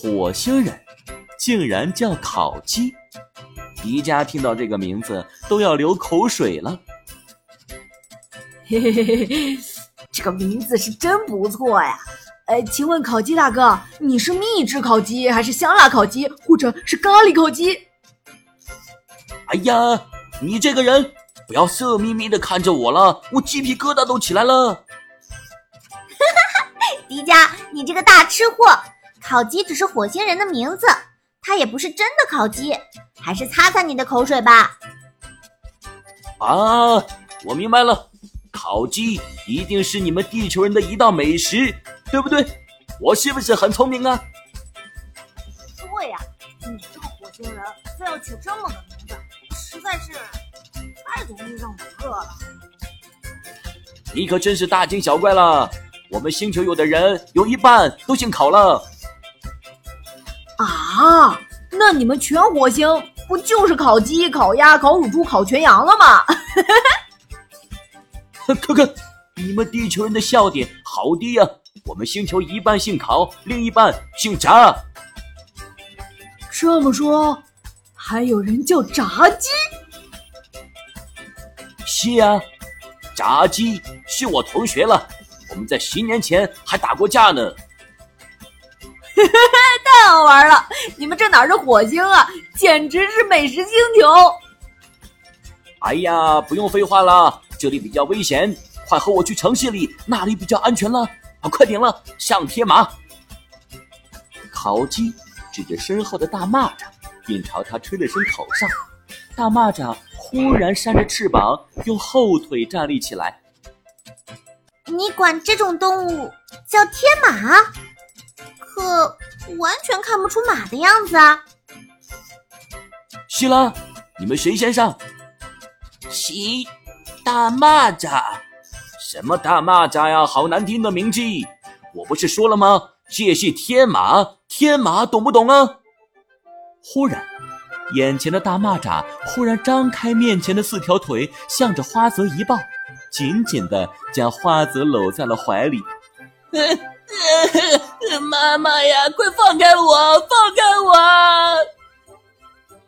火星人竟然叫烤鸡。迪迦听到这个名字都要流口水了。嘿嘿嘿嘿，这个名字是真不错呀！哎，请问烤鸡大哥，你是秘制烤鸡，还是香辣烤鸡，或者是咖喱烤鸡？哎呀，你这个人不要色眯眯的看着我了，我鸡皮疙瘩都起来了。哈哈哈，迪迦，你这个大吃货，烤鸡只是火星人的名字，它也不是真的烤鸡，还是擦擦你的口水吧。啊，我明白了。烤鸡一定是你们地球人的一道美食，对不对？我是不是很聪明啊？对呀，你这个火星人非要取这么个名字，实在是太容易让我饿了。你可真是大惊小怪了！我们星球有的人有一半都姓烤了。啊，那你们全火星不就是烤鸡、烤鸭、烤乳猪、烤全羊了吗？可可，你们地球人的笑点好低呀！我们星球一半姓烤，另一半姓炸。这么说，还有人叫炸鸡？是啊，炸鸡是我同学了，我们在十年前还打过架呢。太好玩了！你们这哪是火星啊，简直是美食星球！哎呀，不用废话了。这里比较危险，快和我去城市里，那里比较安全了。啊，快点了，上天马！烤鸡指着身后的大蚂蚱，并朝他吹了声口哨。大蚂蚱忽然扇着翅膀，用后腿站立起来。你管这种动物叫天马？可完全看不出马的样子啊！是了，你们谁先上？西。大蚂蚱，什么大蚂蚱呀？好难听的名字！我不是说了吗？这是天马，天马，懂不懂啊？忽然，眼前的大蚂蚱忽然张开面前的四条腿，向着花泽一抱，紧紧的将花泽搂在了怀里。妈妈呀，快放开我，放开我！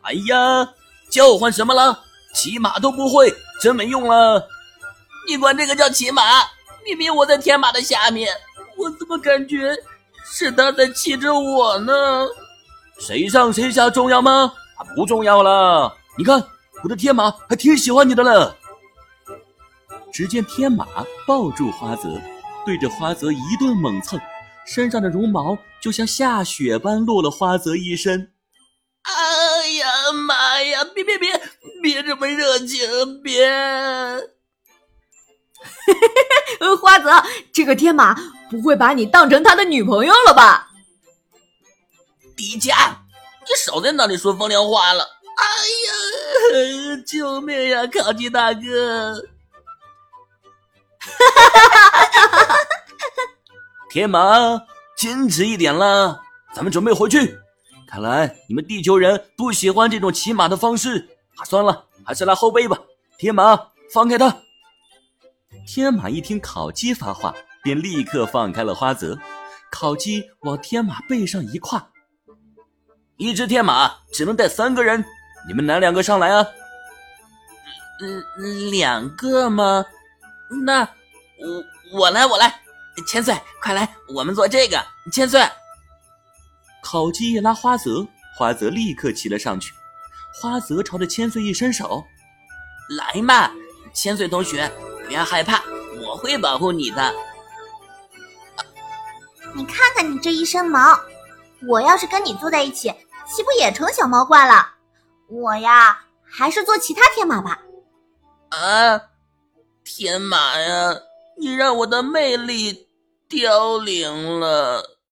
哎呀，叫唤什么了？骑马都不会。真没用了！你管这个叫骑马？明明我在天马的下面，我怎么感觉是他在骑着我呢？谁上谁下重要吗？不重要了。你看，我的天马还挺喜欢你的了。只见天马抱住花泽，对着花泽一顿猛蹭，身上的绒毛就像下雪般落了花泽一身。哎呀妈呀！别别别！别这么热情，别！花泽，这个天马不会把你当成他的女朋友了吧？迪迦，你少在那里说风凉话了！哎呀，救命呀，烤鸡大哥！天马，矜持一点啦，咱们准备回去。看来你们地球人不喜欢这种骑马的方式。啊，算了，还是来后背吧。天马，放开他！天马一听烤鸡发话，便立刻放开了花泽。烤鸡往天马背上一跨，一只天马只能带三个人，你们哪两个上来啊？嗯，两个吗？那我我来，我来。千岁，快来，我们做这个。千岁，烤鸡一拉花泽，花泽立刻骑了上去。花泽朝着千岁一伸手：“来嘛，千岁同学，不要害怕，我会保护你的。你看看你这一身毛，我要是跟你坐在一起，岂不也成小毛怪了？我呀，还是做其他天马吧。”啊，天马呀，你让我的魅力凋零了。